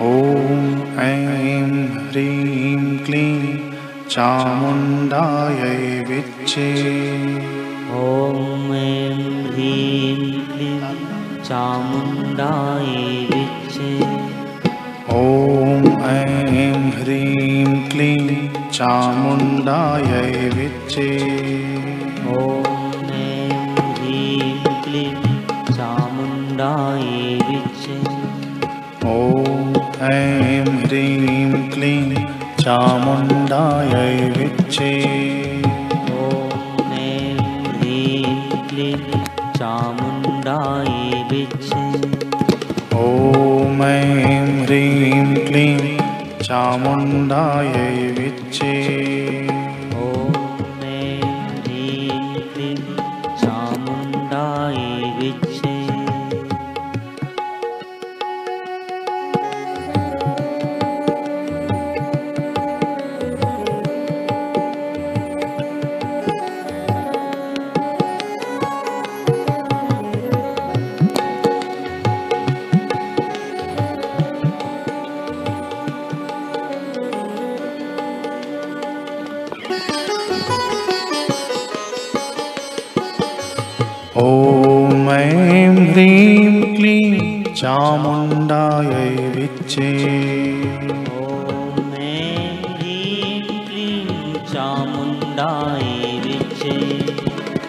ॐ ऐं ह्रीं क्लीं चामुण्डायै विच्चे। ॐ ऐं ह्रीं क्लीं चामुण्डायै विच्चे। ॐ ऐं ह्रीं क्लीं चामुण्डायै विच्चे। ॐ चामुण्डायै विच्छे ॐ ह्रीं क्लीं चामुण्डायै विच्छे ॐ ऐं ह्रीं क्लीं चामुण्डायै विच्छे ऐं ह्रीं क्लीं चामुण्डायै विच्चे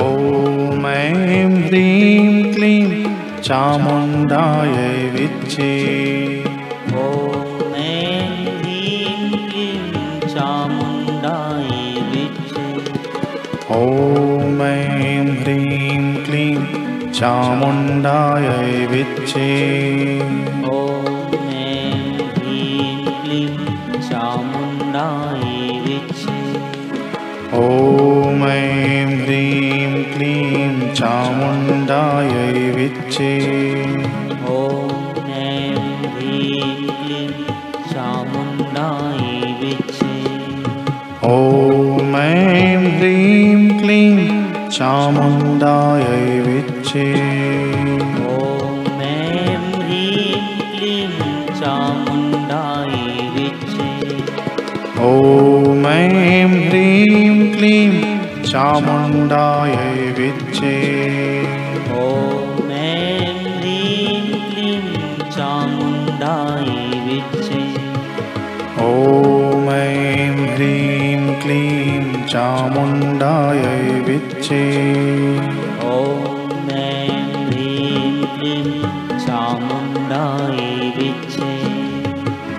ॐ ऐं ह्रीं क्लीं चामुण्डायै विच्चे चामुण्डायै विच्चे। ॐ ह्रीं क्लीं चामुण्डायै विच्चे। ॐ ऐं ह्रीं क्लीं चामुण्डायै विच्चे ॐ ह्रीं क्लीं चामुण्डायै विच्चे ॐ ह्रीं क्लीं चामुण्डायै ॐ ऐं ह्रीं क्लीं चामुण्डायै विच्चे ॐ ऐं ह्रीं क्लीं चामुण्डायै विच्चे ॐ ह्रीं क्लीं चामुण्डायै विच्चे ॐ ऐं ह्रीं क्लीं चामुण्डायै विच्चे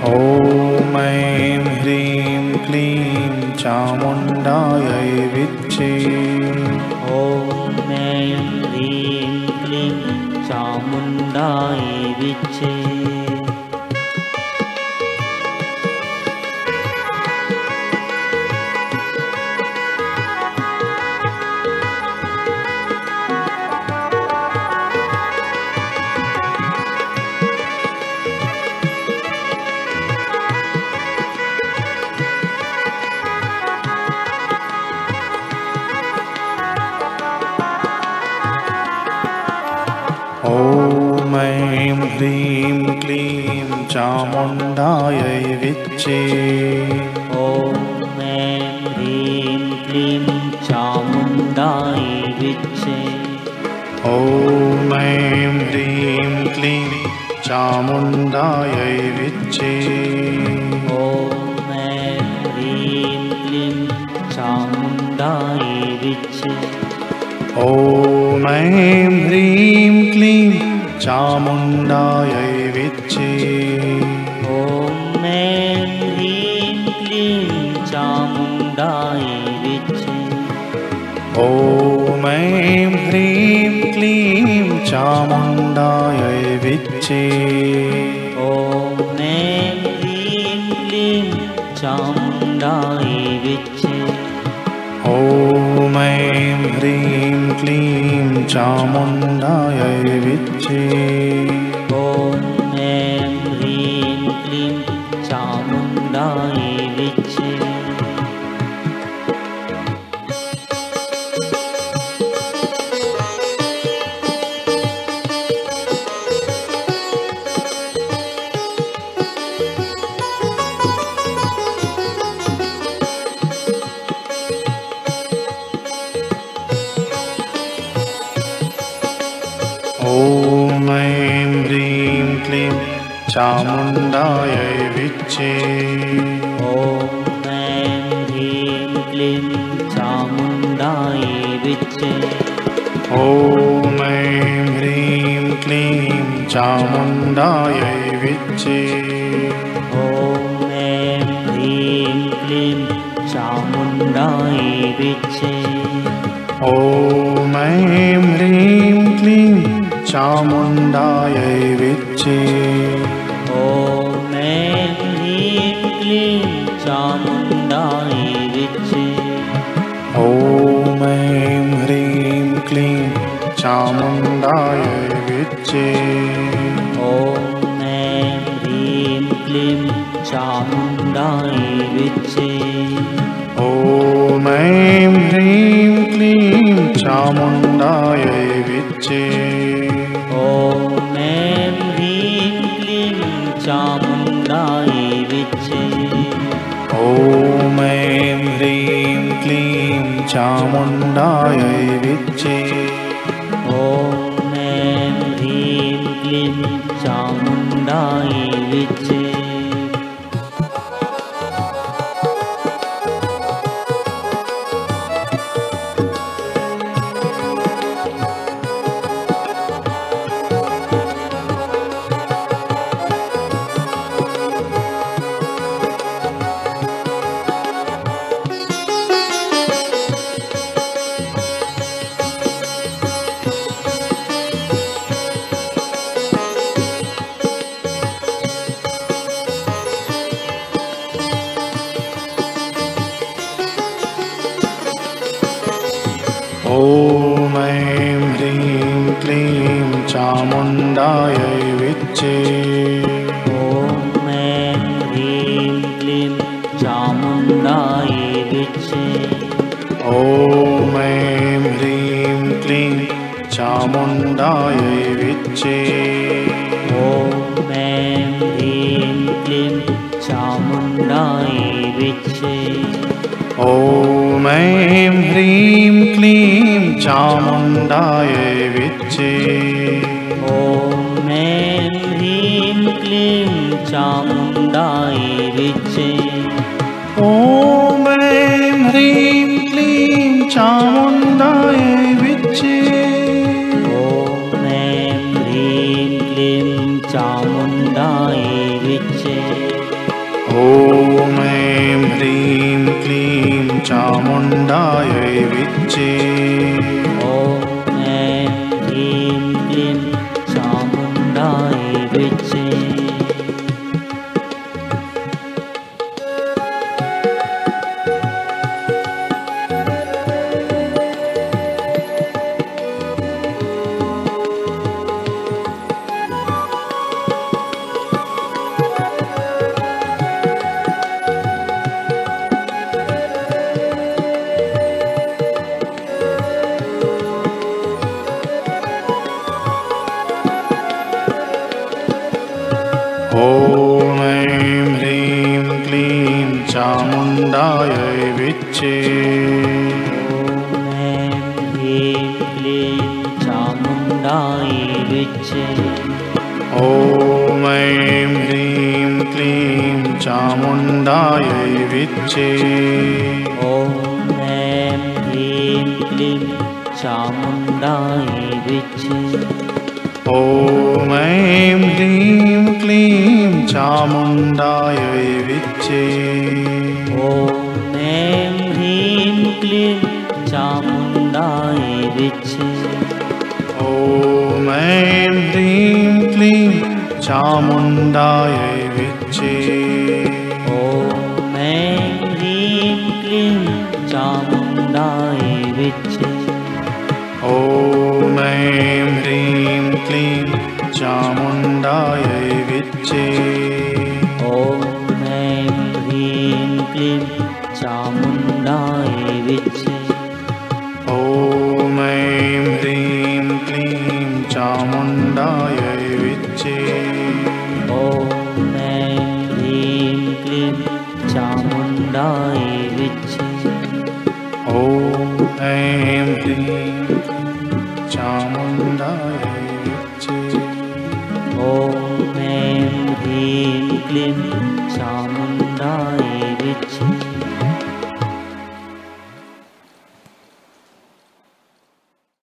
ॐ ऐं ह्रीं क्लीं चामुण्डायै विच्चे। ॐ ऐं ह्रीं क्लीं चामुण्डायै विच्चे ॐ ऐं ह्रीं क्लीं चामुण्डायै विच्चे। ॐ ऐं ह्रीं क्लीं चामुण्डायै विच्चे। ॐ ऐं ह्रीं क्लीं चामुण्डायै विच्चे। ॐ ऐं ह्रीं क्लीं चामुण्डायै विच्चे ॐ ऐं ह्रीं क्लीं चामुण्डायै विच्चे। ॐ ऐं ह्रीं क्लीं चामुण्डायै विच्चे। ॐ ऐं ह्रीं क्लीं चामुण्डायै विच्चे। ॐ ऐं ह्रीं क्लीं चामुण्डायै विच्चे। ॐ ह्रीं क्लीं चामुण्डायै विच्चे। ॐ ऐं ह्रीं क्लीं चामुण्डायै क्लीं चामुण्डायै विच्चे। ॐ ऐं ह्रीं क्लीं चामुण्डायै विच्चे। ॐ ऐं ह्रीं क्लीं चामुण्डायै विच्चे। ॐ ऐं ह्रीं क्लीं चामुण्डायै विच्चे। ॐ ऐं ह्रीं चामुण्डायै विच्चे ॐ ऐं ह्रीं क्लीं चामुण्डायै विच्चे ॐ ऐं ह्रीं क्लीं चामुण्डायै विच्चे ॐ ऐं ह्रीं क्लीं चामुण्डायै विच्चे ॐ ऐं ह्रीं क्लीं चामुण्डायै विच्चे ॐ ऐं ह्रीं क्लीं चामुण्डायै विच्चे। ॐ ऐं ह्रीं क्लीं चामुण्डायै विच्चे। ॐ ऐं ह्रीं क्लीं चामुण्डायै विच्चे चामुण्डायै विच्चे। ॐ ऐं ह्रीं क्लीं चामुण्डायै विच्चे। ॐ ऐं ह्रीं क्लीं चामुण्डायै विच्चे ॐ ऐं ह्रीं क्लीं चामुण्डायै विच्चे ॐ ऐं ह्रीं क्लीं चामुण्डायै विच्चे ह्रीं क्लीं चामुण्डायै विच्चे ॐ ऐं ह्रीं चामुण्डायै ॐ ह्रीं क्लीं चामुण्डाय